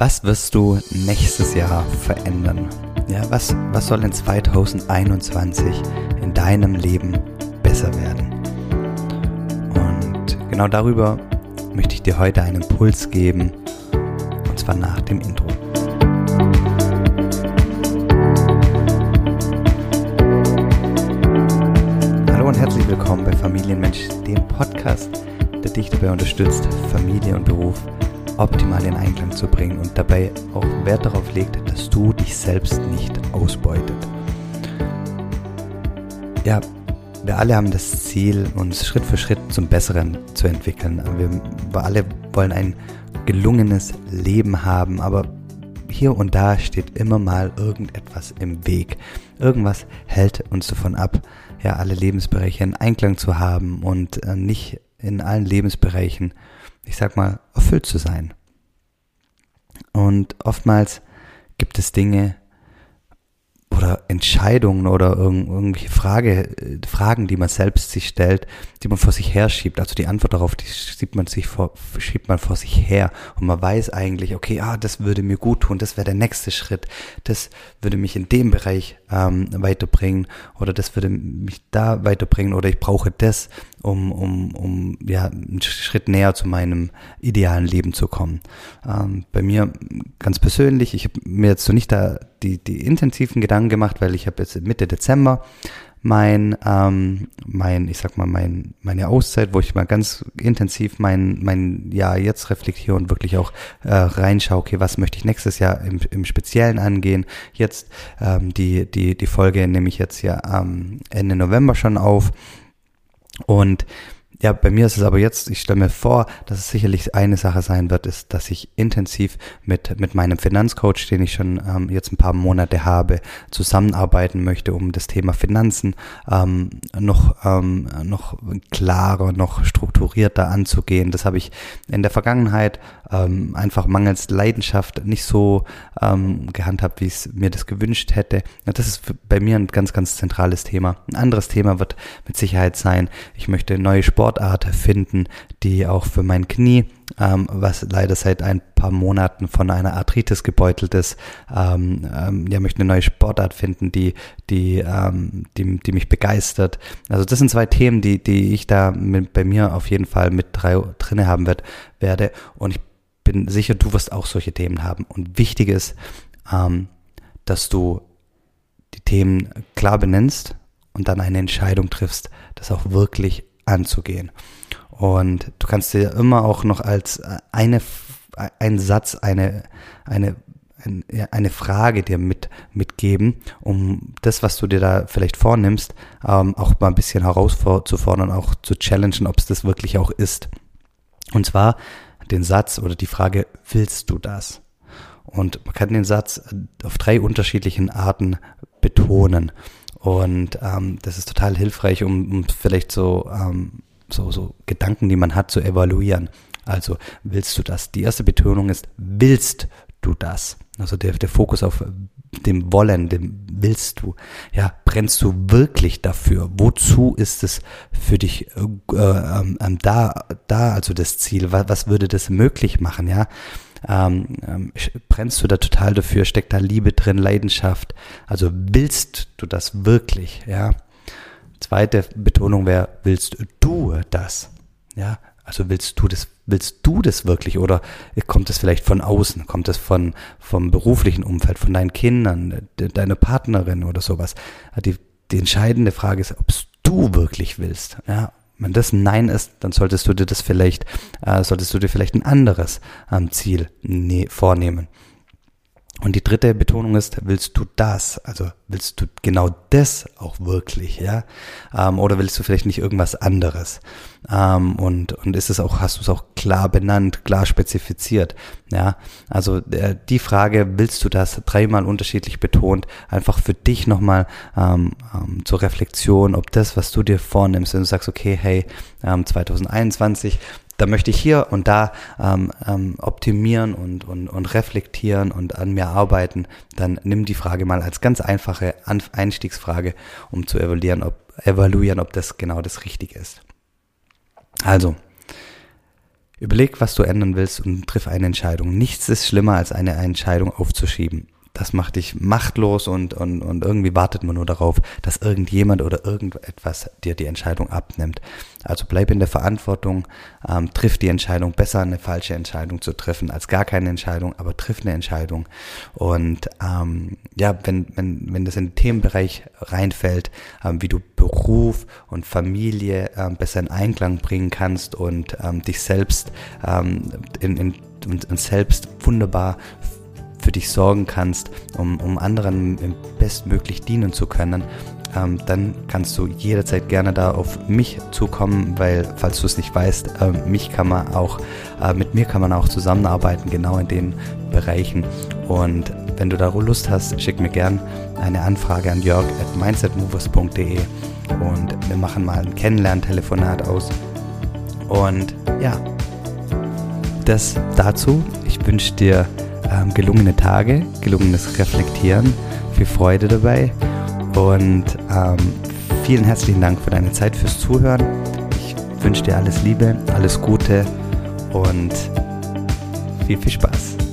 Was wirst du nächstes Jahr verändern? Ja, was, was soll in 2021 in deinem Leben besser werden? Und genau darüber möchte ich dir heute einen Impuls geben, und zwar nach dem Intro. Hallo und herzlich willkommen bei Familienmensch, dem Podcast, der dich dabei unterstützt, Familie und Beruf optimal in Einklang zu bringen und dabei auch Wert darauf legt, dass du dich selbst nicht ausbeutet. Ja, wir alle haben das Ziel, uns Schritt für Schritt zum Besseren zu entwickeln. Wir, alle wollen ein gelungenes Leben haben, aber hier und da steht immer mal irgendetwas im Weg. Irgendwas hält uns davon ab, ja, alle Lebensbereiche in Einklang zu haben und äh, nicht in allen Lebensbereichen ich sag mal, erfüllt zu sein. Und oftmals gibt es Dinge, oder Entscheidungen oder irgendwelche Frage, Fragen, die man selbst sich stellt, die man vor sich her schiebt. Also die Antwort darauf, die schiebt man sich vor, schiebt man vor sich her und man weiß eigentlich, okay, ah, das würde mir gut tun, das wäre der nächste Schritt, das würde mich in dem Bereich ähm, weiterbringen oder das würde mich da weiterbringen oder ich brauche das, um, um, um ja, einen Schritt näher zu meinem idealen Leben zu kommen. Ähm, bei mir ganz persönlich, ich habe mir jetzt so nicht da die, die intensiven Gedanken gemacht, weil ich habe jetzt Mitte Dezember mein, ähm, mein, ich sag mal, mein, meine Auszeit, wo ich mal ganz intensiv mein, mein Jahr jetzt reflektiere und wirklich auch äh, reinschaue, okay, was möchte ich nächstes Jahr im, im Speziellen angehen. Jetzt ähm, die, die, die Folge nehme ich jetzt ja ähm, Ende November schon auf. Und ja, bei mir ist es aber jetzt, ich stelle mir vor, dass es sicherlich eine Sache sein wird, ist, dass ich intensiv mit, mit meinem Finanzcoach, den ich schon ähm, jetzt ein paar Monate habe, zusammenarbeiten möchte, um das Thema Finanzen ähm, noch, ähm, noch klarer, noch strukturierter anzugehen. Das habe ich in der Vergangenheit ähm, einfach mangels Leidenschaft nicht so ähm, gehandhabt, wie ich mir das gewünscht hätte. Das ist bei mir ein ganz, ganz zentrales Thema. Ein anderes Thema wird mit Sicherheit sein, ich möchte neue Sportart finden, die auch für mein Knie ähm, was leider seit ein paar Monaten von einer Arthritis gebeutelt ist. Ähm, ähm, ja, möchte eine neue Sportart finden, die, die, ähm, die, die mich begeistert. Also das sind zwei Themen, die, die ich da mit, bei mir auf jeden Fall mit drei drinne haben wird, werde. Und ich bin sicher, du wirst auch solche Themen haben. Und wichtig ist, ähm, dass du die Themen klar benennst und dann eine Entscheidung triffst, das auch wirklich anzugehen. Und du kannst dir immer auch noch als eine, ein Satz, eine, eine, eine Frage dir mit, mitgeben, um das, was du dir da vielleicht vornimmst, ähm, auch mal ein bisschen herauszufordern, auch zu challengen, ob es das wirklich auch ist. Und zwar, den Satz oder die Frage, willst du das? Und man kann den Satz auf drei unterschiedlichen Arten betonen. Und ähm, das ist total hilfreich, um, um vielleicht so, ähm, so, so Gedanken, die man hat, zu evaluieren. Also, willst du das? Die erste Betonung ist, willst du das? Also der, der Fokus auf dem Wollen, dem willst du. Ja, brennst du wirklich dafür? Wozu ist es für dich äh, ähm, da, da, also das Ziel? Was, was würde das möglich machen? Ja, ähm, ähm, brennst du da total dafür? Steckt da Liebe drin, Leidenschaft? Also willst du das wirklich? Ja. Zweite Betonung wäre, willst du das? Ja, also willst du das, willst du das wirklich oder kommt es vielleicht von außen? Kommt es von, vom beruflichen Umfeld, von deinen Kindern, de, deiner Partnerin oder sowas? Die, die entscheidende Frage ist, ob du wirklich willst. Ja, wenn das Nein ist, dann solltest du dir das vielleicht, äh, solltest du dir vielleicht ein anderes ähm, Ziel ne vornehmen. Und die dritte Betonung ist, willst du das? Also willst du genau das auch wirklich, ja? Ähm, oder willst du vielleicht nicht irgendwas anderes? Ähm, und, und ist es auch, hast du es auch klar benannt, klar spezifiziert, ja? Also äh, die Frage, willst du das dreimal unterschiedlich betont, einfach für dich nochmal ähm, ähm, zur Reflexion, ob das, was du dir vornimmst, wenn du sagst, okay, hey, ähm, 2021, da möchte ich hier und da ähm, ähm, optimieren und, und, und reflektieren und an mir arbeiten, dann nimm die Frage mal als ganz einfache Einstiegsfrage, um zu evaluieren, ob, evaluieren, ob das genau das Richtige ist. Also, Überleg, was du ändern willst und triff eine Entscheidung. Nichts ist schlimmer, als eine Entscheidung aufzuschieben das macht dich machtlos und, und, und irgendwie wartet man nur darauf, dass irgendjemand oder irgendetwas dir die Entscheidung abnimmt. Also bleib in der Verantwortung, ähm, triff die Entscheidung, besser eine falsche Entscheidung zu treffen als gar keine Entscheidung, aber triff eine Entscheidung. Und ähm, ja, wenn, wenn, wenn das in den Themenbereich reinfällt, ähm, wie du Beruf und Familie ähm, besser in Einklang bringen kannst und ähm, dich selbst ähm, in, in, und selbst wunderbar für dich sorgen kannst, um, um anderen bestmöglich dienen zu können, ähm, dann kannst du jederzeit gerne da auf mich zukommen, weil falls du es nicht weißt, äh, mich kann man auch, äh, mit mir kann man auch zusammenarbeiten, genau in den Bereichen. Und wenn du da Lust hast, schick mir gern eine Anfrage an jörg at mindsetmovers.de und wir machen mal ein Kennenlerntelefonat aus. Und ja, das dazu. Ich wünsche dir ähm, gelungene Tage, gelungenes Reflektieren, viel Freude dabei und ähm, vielen herzlichen Dank für deine Zeit, fürs Zuhören. Ich wünsche dir alles Liebe, alles Gute und viel, viel Spaß.